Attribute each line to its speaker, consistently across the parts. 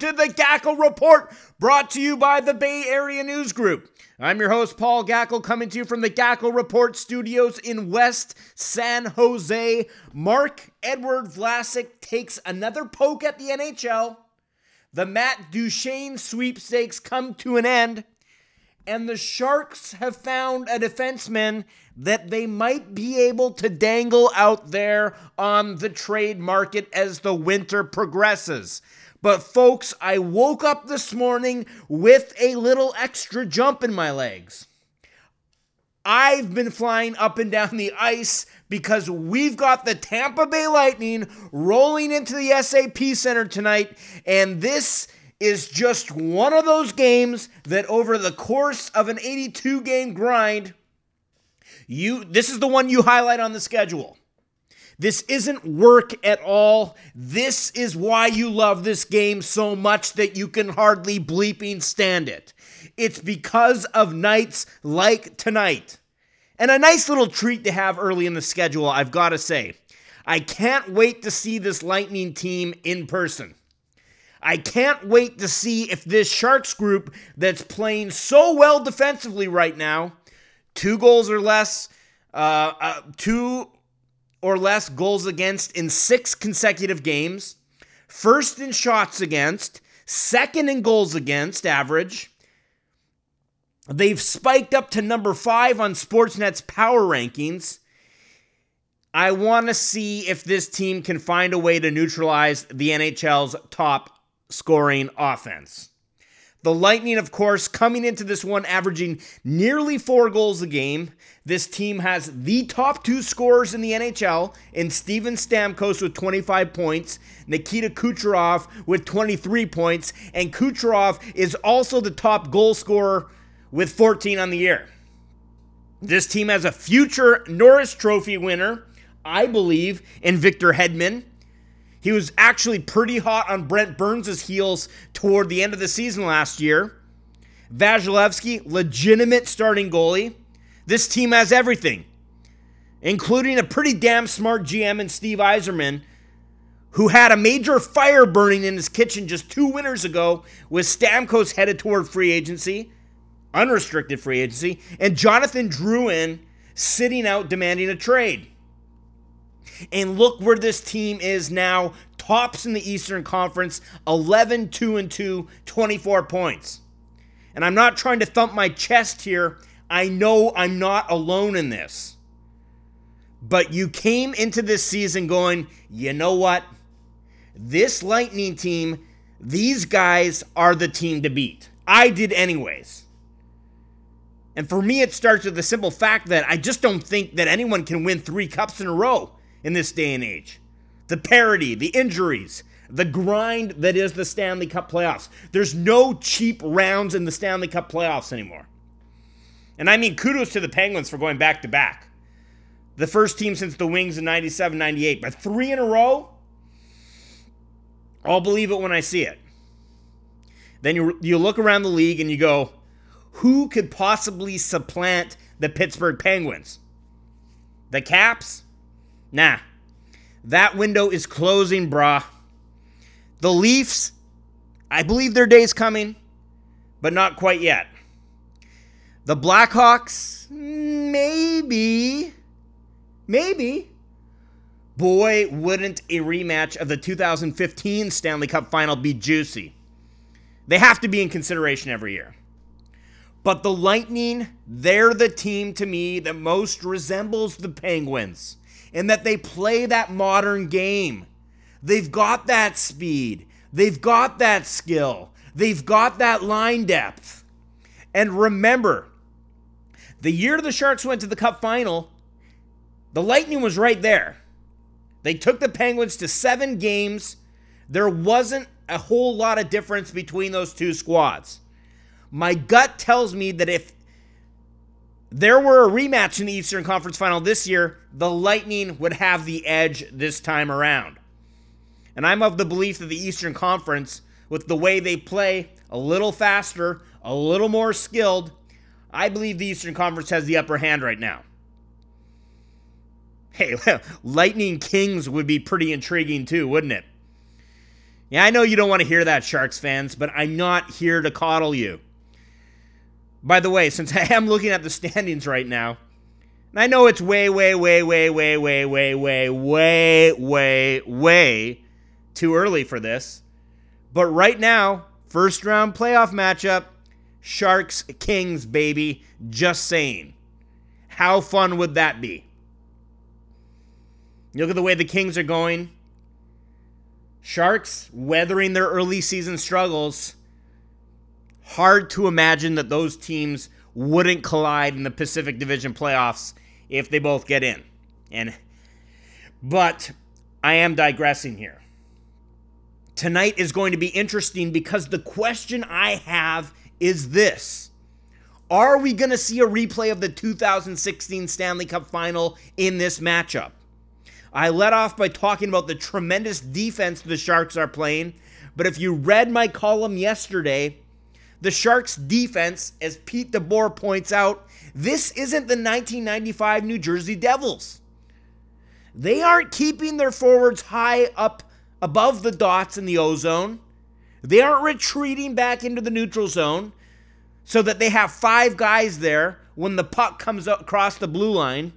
Speaker 1: to the Gackle Report, brought to you by the Bay Area News Group. I'm your host, Paul Gackle, coming to you from the Gackle Report studios in West San Jose. Mark Edward Vlasic takes another poke at the NHL. The Matt Duchene sweepstakes come to an end and the Sharks have found a defenseman that they might be able to dangle out there on the trade market as the winter progresses. But, folks, I woke up this morning with a little extra jump in my legs. I've been flying up and down the ice because we've got the Tampa Bay Lightning rolling into the SAP Center tonight, and this is just one of those games that over the course of an 82 game grind, you this is the one you highlight on the schedule. This isn't work at all. This is why you love this game so much that you can hardly bleeping stand it. It's because of nights like tonight. And a nice little treat to have early in the schedule, I've got to say. I can't wait to see this Lightning team in person. I can't wait to see if this Sharks group that's playing so well defensively right now, two goals or less, uh, uh, two or less goals against in six consecutive games, first in shots against, second in goals against average. They've spiked up to number five on Sportsnet's power rankings. I want to see if this team can find a way to neutralize the NHL's top scoring offense. The Lightning, of course, coming into this one averaging nearly four goals a game. This team has the top two scorers in the NHL in Steven Stamkos with 25 points, Nikita Kucherov with 23 points, and Kucherov is also the top goal scorer with 14 on the year. This team has a future Norris Trophy winner, I believe, in Victor Hedman. He was actually pretty hot on Brent Burns' heels toward the end of the season last year. Vasilevskiy, legitimate starting goalie. This team has everything, including a pretty damn smart GM in Steve Yzerman, who had a major fire burning in his kitchen just two winters ago with Stamkos headed toward free agency, unrestricted free agency, and Jonathan Drouin sitting out demanding a trade. And look where this team is now, tops in the Eastern Conference, 11 2 and 2, 24 points. And I'm not trying to thump my chest here. I know I'm not alone in this. But you came into this season going, you know what? This Lightning team, these guys are the team to beat. I did, anyways. And for me, it starts with the simple fact that I just don't think that anyone can win three cups in a row in this day and age. The parity, the injuries, the grind that is the Stanley Cup playoffs. There's no cheap rounds in the Stanley Cup playoffs anymore. And I mean, kudos to the Penguins for going back to back. The first team since the Wings in 97 98, but three in a row? I'll believe it when I see it. Then you, you look around the league and you go, who could possibly supplant the Pittsburgh Penguins? The Caps? Nah, that window is closing, brah. The Leafs, I believe their day's coming, but not quite yet. The Blackhawks, maybe. Maybe. Boy, wouldn't a rematch of the 2015 Stanley Cup final be juicy. They have to be in consideration every year. But the Lightning, they're the team to me that most resembles the Penguins and that they play that modern game. They've got that speed, they've got that skill, they've got that line depth. And remember, the year the Sharks went to the Cup final, the Lightning was right there. They took the Penguins to seven games. There wasn't a whole lot of difference between those two squads. My gut tells me that if there were a rematch in the Eastern Conference Final this year, the Lightning would have the edge this time around. And I'm of the belief that the Eastern Conference, with the way they play, a little faster, a little more skilled, I believe the Eastern Conference has the upper hand right now. Hey, Lightning Kings would be pretty intriguing too, wouldn't it? Yeah, I know you don't want to hear that, Sharks fans, but I'm not here to coddle you. By the way, since I am looking at the standings right now, and I know it's way, way, way, way, way, way, way, way, way, way, way too early for this. But right now, first round playoff matchup, Sharks Kings, baby. Just saying. How fun would that be? You look at the way the Kings are going. Sharks weathering their early season struggles. Hard to imagine that those teams wouldn't collide in the Pacific Division playoffs if they both get in. And but I am digressing here. Tonight is going to be interesting because the question I have is this. Are we going to see a replay of the 2016 Stanley Cup final in this matchup? I let off by talking about the tremendous defense the Sharks are playing, but if you read my column yesterday, the Sharks' defense, as Pete DeBoer points out, this isn't the 1995 New Jersey Devils. They aren't keeping their forwards high up above the dots in the ozone. They aren't retreating back into the neutral zone so that they have five guys there when the puck comes across the blue line.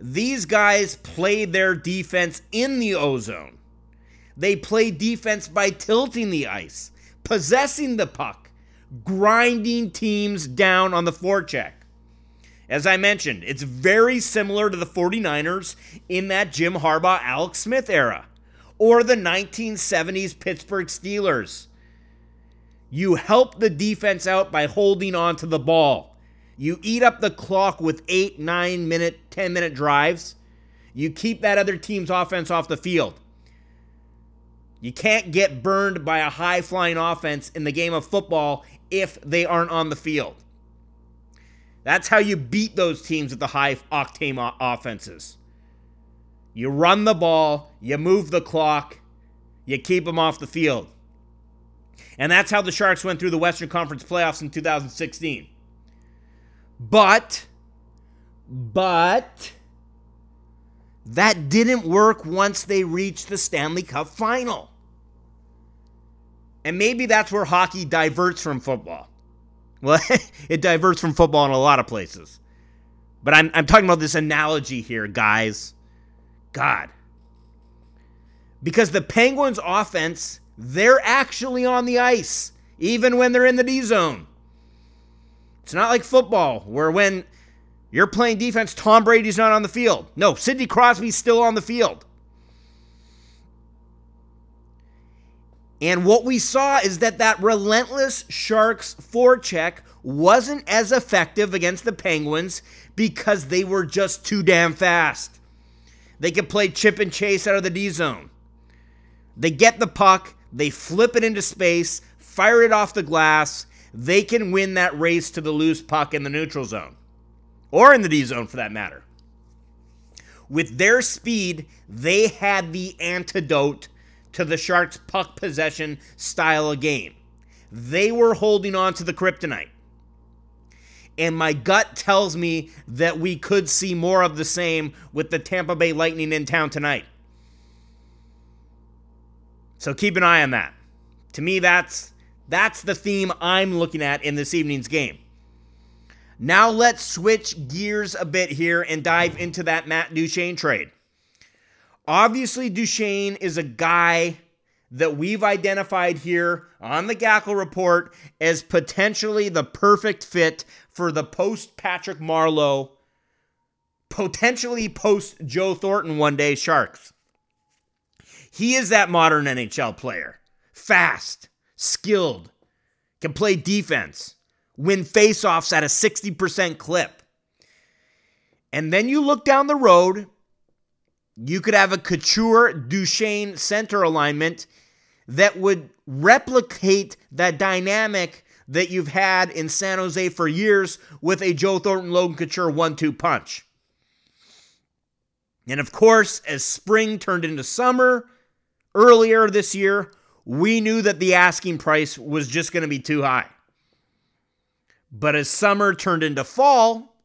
Speaker 1: These guys play their defense in the ozone. They play defense by tilting the ice, possessing the puck, grinding teams down on the forecheck. As I mentioned, it's very similar to the 49ers in that Jim Harbaugh Alex Smith era or the 1970s Pittsburgh Steelers. You help the defense out by holding on to the ball. You eat up the clock with eight, nine minute, 10 minute drives. You keep that other team's offense off the field. You can't get burned by a high flying offense in the game of football if they aren't on the field. That's how you beat those teams with the high octane offenses. You run the ball, you move the clock, you keep them off the field. And that's how the Sharks went through the Western Conference playoffs in 2016. But, but, that didn't work once they reached the Stanley Cup final. And maybe that's where hockey diverts from football. Well, it diverts from football in a lot of places. But I'm, I'm talking about this analogy here, guys. God. Because the Penguins' offense, they're actually on the ice, even when they're in the D zone. It's not like football, where when you're playing defense, Tom Brady's not on the field. No, Sidney Crosby's still on the field. And what we saw is that that relentless Sharks forecheck wasn't as effective against the Penguins because they were just too damn fast. They can play chip and chase out of the D zone. They get the puck, they flip it into space, fire it off the glass. They can win that race to the loose puck in the neutral zone or in the D zone for that matter. With their speed, they had the antidote to the Sharks' puck possession style of game. They were holding on to the kryptonite and my gut tells me that we could see more of the same with the Tampa Bay Lightning in town tonight. So keep an eye on that. To me that's that's the theme I'm looking at in this evening's game. Now let's switch gears a bit here and dive into that Matt Duchene trade. Obviously Duchene is a guy that we've identified here on the Gackle report as potentially the perfect fit for the post Patrick Marleau, potentially post Joe Thornton one day Sharks. He is that modern NHL player. Fast, skilled, can play defense, win faceoffs at a 60% clip. And then you look down the road you could have a Couture Duchene center alignment that would replicate that dynamic that you've had in San Jose for years with a Joe Thornton Logan Couture one two punch. And of course, as spring turned into summer earlier this year, we knew that the asking price was just going to be too high. But as summer turned into fall,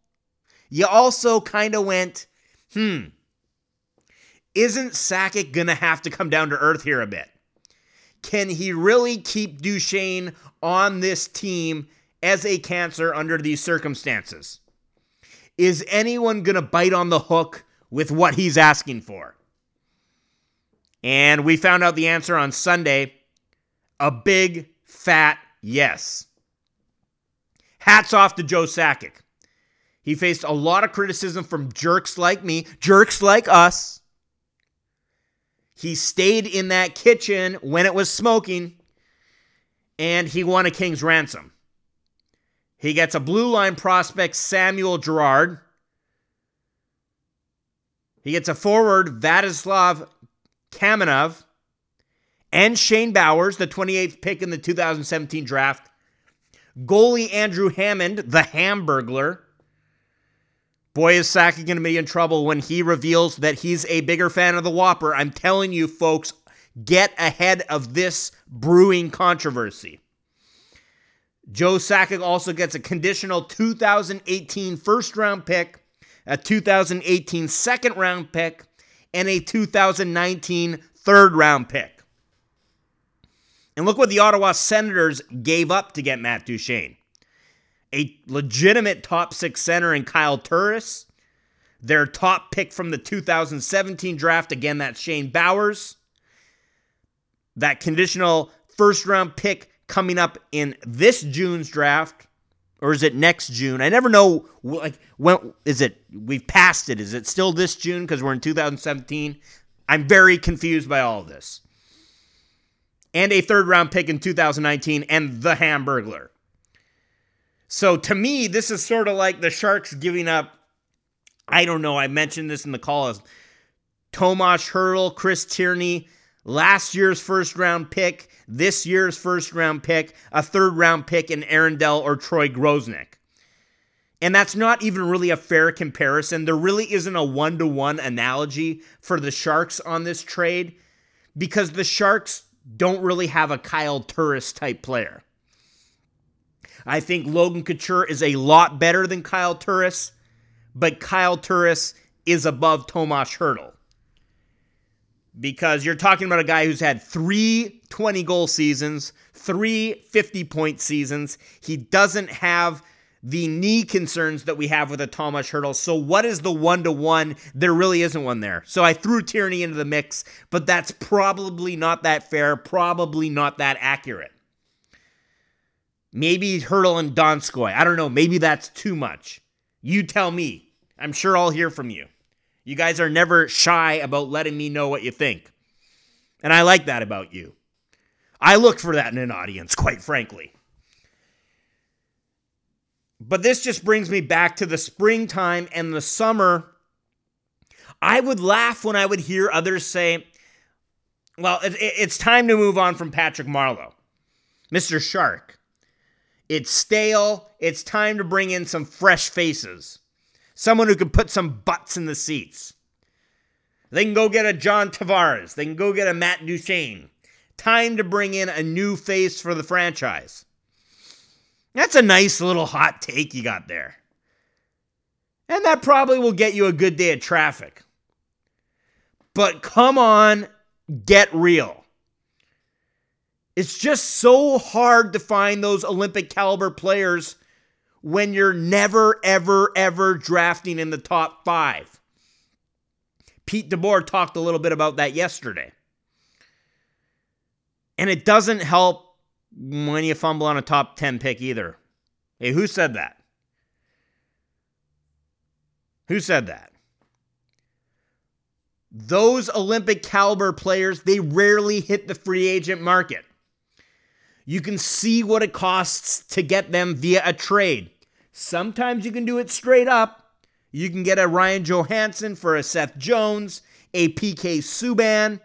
Speaker 1: you also kind of went, Hmm. Isn't Sakic going to have to come down to earth here a bit? Can he really keep Duchene on this team as a cancer under these circumstances? Is anyone going to bite on the hook with what he's asking for? And we found out the answer on Sunday a big, fat yes. Hats off to Joe Sakic. He faced a lot of criticism from jerks like me, jerks like us. He stayed in that kitchen when it was smoking, and he won a king's ransom. He gets a blue line prospect, Samuel Girard. He gets a forward, Vladislav Kamenev, and Shane Bowers, the 28th pick in the 2017 draft. Goalie Andrew Hammond, the Hamburglar. Boy, is Sakic going to be in trouble when he reveals that he's a bigger fan of the Whopper. I'm telling you, folks, get ahead of this brewing controversy. Joe Sakic also gets a conditional 2018 first round pick, a 2018 second round pick, and a 2019 third round pick. And look what the Ottawa Senators gave up to get Matt Duchene a legitimate top six center in Kyle Turris. Their top pick from the 2017 draft, again, that's Shane Bowers. That conditional first round pick coming up in this June's draft, or is it next June? I never know. Like, when is it? We've passed it. Is it still this June because we're in 2017? I'm very confused by all of this. And a third round pick in 2019 and the Hamburglar. So to me, this is sort of like the Sharks giving up. I don't know. I mentioned this in the call. Tomas Hertl, Chris Tierney, last year's first round pick, this year's first round pick, a third round pick in Aaron Dell or Troy Grosenick. And that's not even really a fair comparison. There really isn't a one to one analogy for the Sharks on this trade because the Sharks don't really have a Kyle Turris type player. I think Logan Couture is a lot better than Kyle Turris, but Kyle Turris is above Tomas Hertl. Because you're talking about a guy who's had three 20 goal seasons, three 50 point seasons. He doesn't have the knee concerns that we have with a Tomas Hertl. So, what is the one to one? There really isn't one there. So, I threw Tierney into the mix, but that's probably not that fair, probably not that accurate. Maybe Hertl and Donskoy. I don't know. Maybe that's too much. You tell me. I'm sure I'll hear from you. You guys are never shy about letting me know what you think. And I like that about you. I look for that in an audience, quite frankly. But this just brings me back to the springtime and the summer. I would laugh when I would hear others say, well, it's time to move on from Patrick Marleau, Mr. Shark. It's stale. It's time to bring in some fresh faces. Someone who can put some butts in the seats. They can go get a John Tavares. They can go get a Matt Duchene. Time to bring in a new face for the franchise. That's a nice little hot take you got there. And that probably will get you a good day of traffic. But come on, get real. It's just so hard to find those Olympic caliber players when you're never, ever, ever drafting in the top five. Pete DeBoer talked a little bit about that yesterday. And it doesn't help when you fumble on a top 10 pick either. Hey, who said that? Who said that? Those Olympic caliber players, they rarely hit the free agent market. You can see what it costs to get them via a trade. Sometimes you can do it straight up. You can get a Ryan Johansen for a Seth Jones, a PK Subban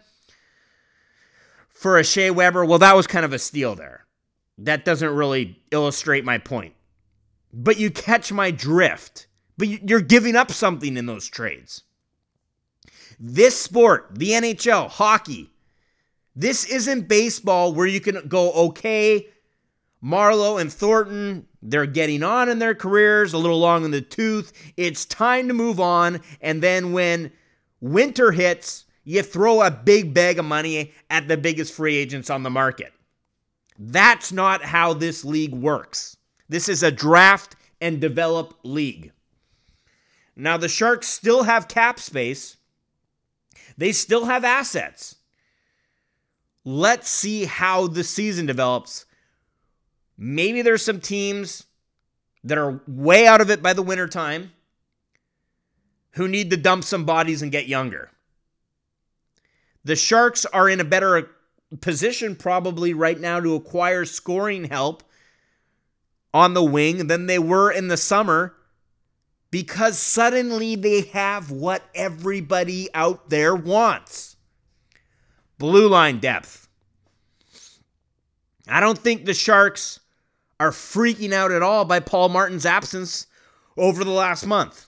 Speaker 1: for a Shea Weber. Well, that was kind of a steal there. That doesn't really illustrate my point. But you catch my drift. But you're giving up something in those trades. This sport, the NHL, hockey, this isn't baseball where you can go, okay, Marleau and Thornton, they're getting on in their careers, a little long in the tooth. It's time to move on. And then when winter hits, you throw a big bag of money at the biggest free agents on the market. That's not how this league works. This is a draft and develop league. Now, the Sharks still have cap space, they still have assets. Let's see how the season develops. Maybe there's some teams that are way out of it by the wintertime who need to dump some bodies and get younger. The Sharks are in a better uh, position probably right now to acquire scoring help on the wing than they were in the summer because suddenly they have what everybody out there wants blue line depth. I don't think the Sharks are freaking out at all by Paul Martin's absence over the last month.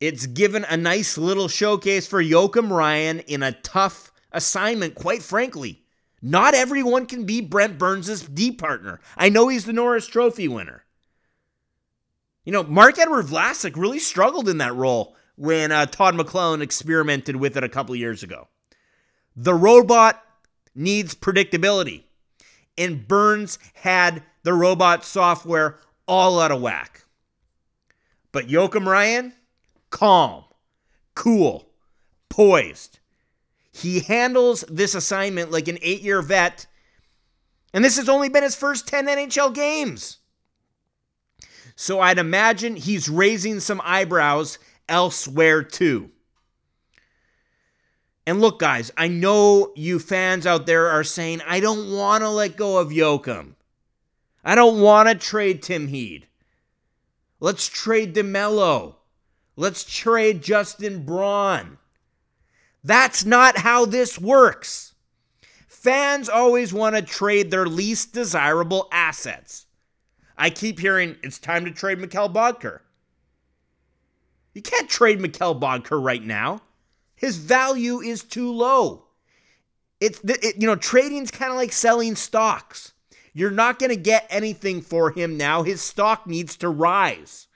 Speaker 1: It's given a nice little showcase for Joakim Ryan in a tough assignment, quite frankly. Not everyone can be Brent Burns' D partner. I know he's the Norris Trophy winner. You know, Mark Edward Vlasic really struggled in that role when uh, Todd McLellan experimented with it a couple years ago. The robot needs predictability, and Burns had the robot software all out of whack. But Joakim Ryan, calm, cool, poised. He handles this assignment like an eight year vet, and this has only been his first 10 NHL games. So I'd imagine he's raising some eyebrows elsewhere too. And look, guys, I know you fans out there are saying, I don't want to let go of Joakim. I don't want to trade Tim Heed. Let's trade DeMelo. Let's trade Justin Braun. That's not how this works. Fans always want to trade their least desirable assets. I keep hearing it's time to trade Mikkel Boedker. You can't trade Mikkel Boedker right now. His value is too low. It's it, you know trading's kind of like selling stocks. You're not going to get anything for him now. His stock needs to rise.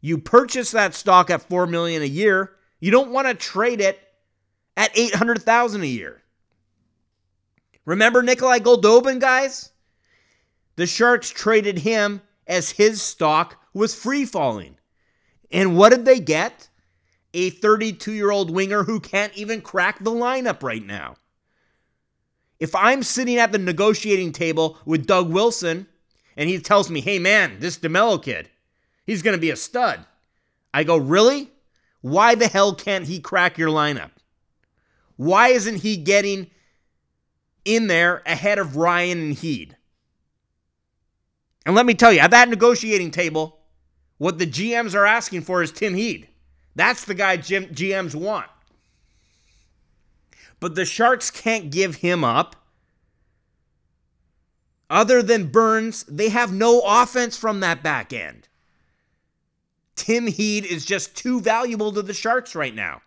Speaker 1: You purchase that stock at 4 million a year. You don't want to trade it at 800,000 a year. Remember Nikolai Goldobin, guys? The Sharks traded him as his stock was free falling. And what did they get? A 32 year old winger who can't even crack the lineup right now. If I'm sitting at the negotiating table with Doug Wilson and he tells me, hey man, this DeMelo kid, he's going to be a stud. I go, really? Why the hell can't he crack your lineup? Why isn't he getting in there ahead of Ryan and Heed? And let me tell you, at that negotiating table, what the GMs are asking for is Tim Heed. That's the guy GMs want. But the Sharks can't give him up. Other than Burns, they have no offense from that back end. Tim Heed is just too valuable to the Sharks right now.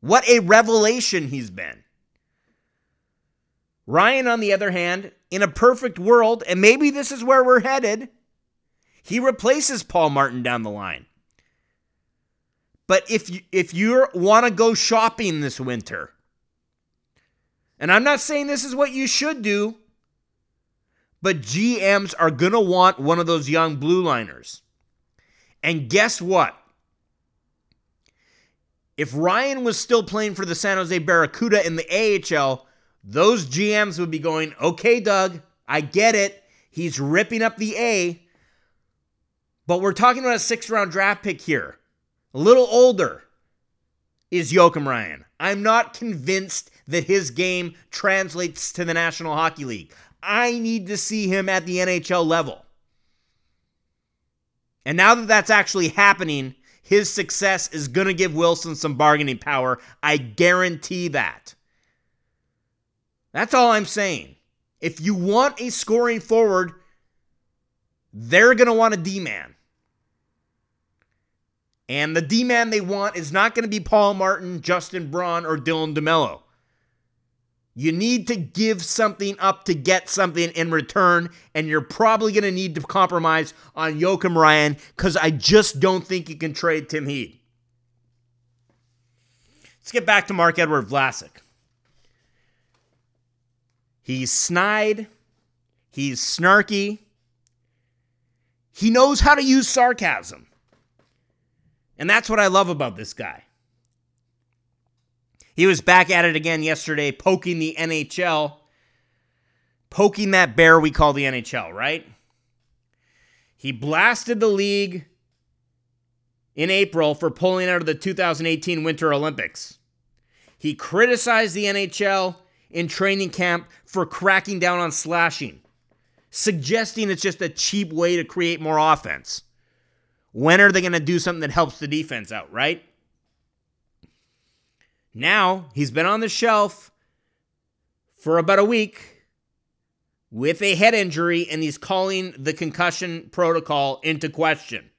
Speaker 1: What a revelation he's been. Ryan, on the other hand, in a perfect world, and maybe this is where we're headed, he replaces Paul Martin down the line. But if you if you want to go shopping this winter, and I'm not saying this is what you should do, but GMs are going to want one of those young blue liners. And guess what? If Ryan was still playing for the San Jose Barracuda in the AHL, those GMs would be going, okay, Doug, I get it. He's ripping up the A. But we're talking about a six round draft pick here. A little older is Joakim Ryan. I'm not convinced that his game translates to the National Hockey League. I need to see him at the NHL level. And now that that's actually happening, his success is going to give Wilson some bargaining power. I guarantee that. That's all I'm saying. If you want a scoring forward, they're going to want a D man. And the D man they want is not going to be Paul Martin, Justin Braun, or Dylan DeMelo. You need to give something up to get something in return, and you're probably going to need to compromise on Joakim Ryan because I just don't think you can trade Tim Heed. Let's get back to Mark Edward Vlasic. He's snide, he's snarky, he knows how to use sarcasm. And that's what I love about this guy. He was back at it again yesterday, poking the NHL, poking that bear we call the NHL, right? He blasted the league in April for pulling out of the 2018 Winter Olympics. He criticized the NHL in training camp for cracking down on slashing, suggesting it's just a cheap way to create more offense. When are they going to do something that helps the defense out, right? Now, he's been on the shelf for about a week with a head injury, and he's calling the concussion protocol into question.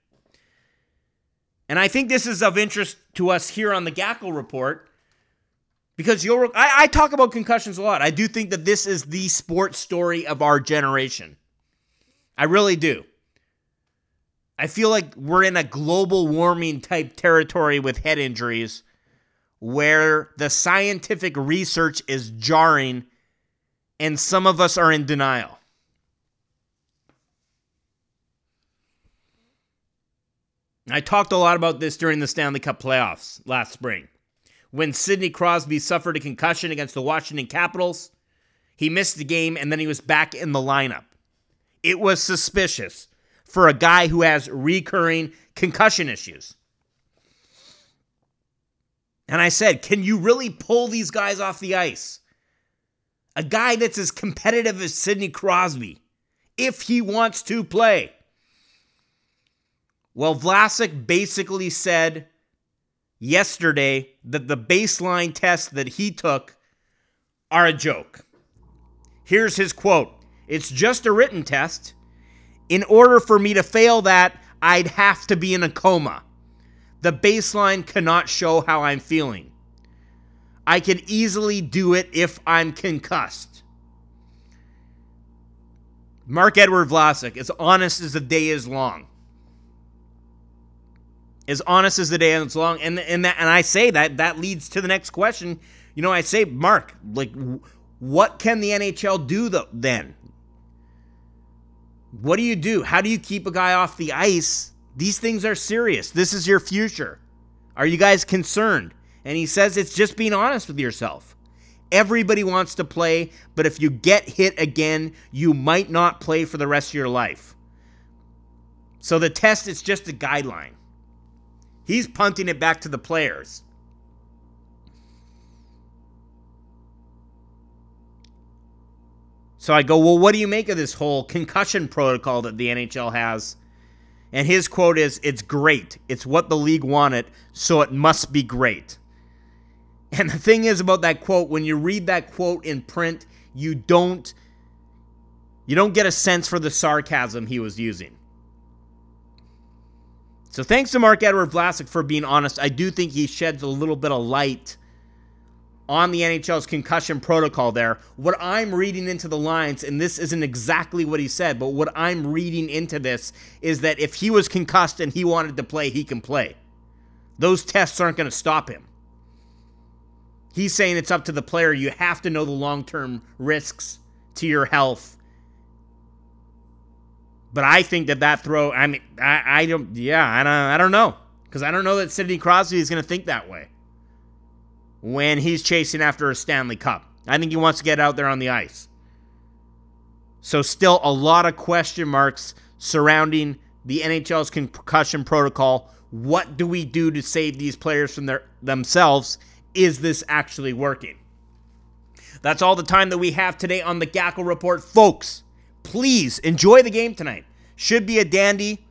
Speaker 1: And I think this is of interest to us here on the Gackle Report because you'll. I, I talk about concussions a lot. I do think that this is the sports story of our generation. I really do. I feel like we're in a global warming type territory with head injuries where the scientific research is jarring and some of us are in denial. I talked a lot about this during the Stanley Cup playoffs last spring. When Sidney Crosby suffered a concussion against the Washington Capitals, he missed the game and then he was back in the lineup. It was suspicious for a guy who has recurring concussion issues. And I said, can you really pull these guys off the ice? A guy that's as competitive as Sidney Crosby, if he wants to play. Well, Vlasic basically said yesterday that the baseline tests that he took are a joke. Here's his quote It's just a written test. In order for me to fail that, I'd have to be in a coma. The baseline cannot show how I'm feeling. I could easily do it if I'm concussed. Mark Edward Vlasic, as honest as the day is long. As honest as the day is long. And, and, that, and I say that, that leads to the next question. You know, I say, Mark, like, what can the NHL do though, then? What do you do? How do you keep a guy off the ice these things are serious. This is your future. Are you guys concerned? And he says it's just being honest with yourself. Everybody wants to play, but if you get hit again, you might not play for the rest of your life. So the test is just a guideline. He's punting it back to the players. So I go, well, what do you make of this whole concussion protocol that the NHL has? And his quote is It's great. It's what the league wanted, so it must be great. And the thing is about that quote, when you read that quote in print, you don't you don't get a sense for the sarcasm he was using. So thanks to Mark Edward Vlasic for being honest. I do think he sheds a little bit of light on the NHL's concussion protocol there. What I'm reading into the lines, and this isn't exactly what he said, but what I'm reading into this is that if he was concussed and he wanted to play, he can play. Those tests aren't going to stop him. He's saying it's up to the player. You have to know the long term risks to your health. But I think that that throw, I mean, I, I don't, yeah, I don't, I don't know. Because I don't know that Sidney Crosby is going to think that way when he's chasing after a Stanley Cup. I think he wants to get out there on the ice. So, still a lot of question marks surrounding the NHL's concussion protocol. What do we do to save these players from their themselves? Is this actually working? That's all the time that we have today on the Gackle Report. Folks, please enjoy the game tonight. Should be a dandy.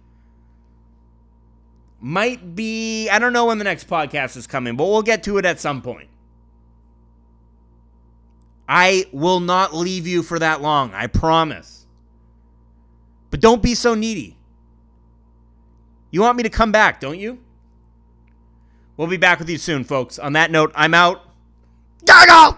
Speaker 1: Might be, I don't know when the next podcast is coming, but we'll get to it at some point. I will not leave you for that long, I promise. But don't be so needy. You want me to come back, don't you? We'll be back with you soon, folks. On that note, I'm out. Gaggle!